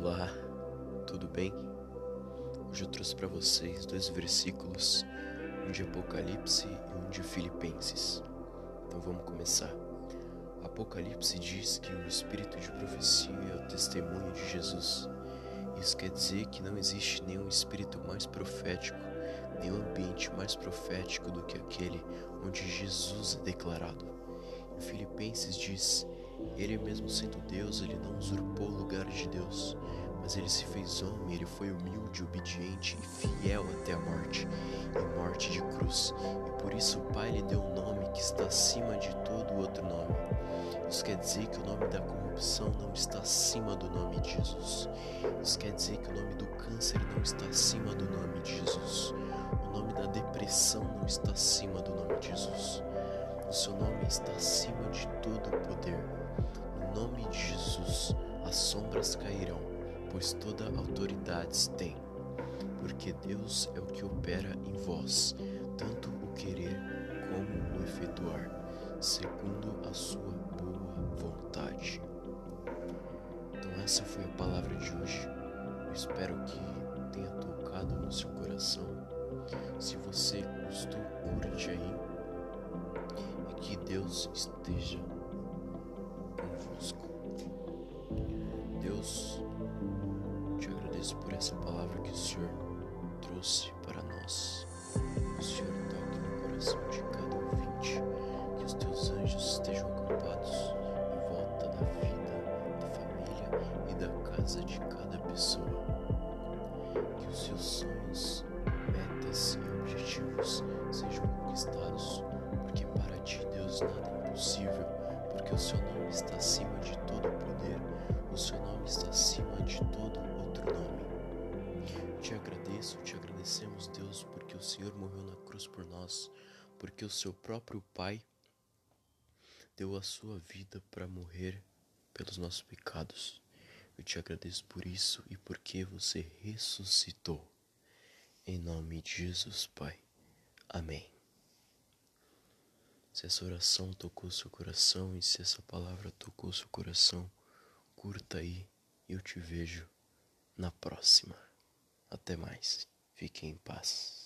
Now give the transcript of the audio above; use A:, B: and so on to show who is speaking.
A: Olá, tudo bem? Hoje eu trouxe para vocês dois versículos, um de Apocalipse e um de Filipenses. Então vamos começar. Apocalipse diz que o espírito de profecia é o testemunho de Jesus. Isso quer dizer que não existe nenhum espírito mais profético, nenhum ambiente mais profético do que aquele onde Jesus é declarado. Filipenses diz ele mesmo sendo Deus, ele não usurpou o lugar de Deus, mas ele se fez homem, ele foi humilde, obediente e fiel até a morte, e morte de cruz. E por isso o Pai lhe deu um nome que está acima de todo outro nome. Isso quer dizer que o nome da corrupção não está acima do nome de Jesus. Isso quer dizer que o nome do câncer não está acima do nome de Jesus. O nome da depressão não está acima do nome de Jesus. O seu nome está acima de todo o poder. No nome de Jesus, as sombras cairão, pois toda autoridade tem. Porque Deus é o que opera em vós, tanto o querer como o efetuar, segundo a sua boa vontade. Então, essa foi a palavra de hoje. Eu espero que tenha tocado no seu coração. Se você gostou, curte aí Deus esteja convosco. Deus, te agradeço por essa palavra que o Senhor trouxe para nós. O Senhor toque no coração de cada ouvinte, que os teus anjos estejam acampados em volta da vida, da família e da casa de cada pessoa. Que os seus sonhos, metas e objetivos nada é impossível, porque o seu nome está acima de todo poder, o seu nome está acima de todo outro nome. Te agradeço, te agradecemos, Deus, porque o Senhor morreu na cruz por nós, porque o seu próprio Pai deu a sua vida para morrer pelos nossos pecados. Eu te agradeço por isso e porque você ressuscitou. Em nome de Jesus, Pai. Amém. Se essa oração tocou seu coração e se essa palavra tocou seu coração, curta aí e eu te vejo na próxima. Até mais. Fiquem em paz.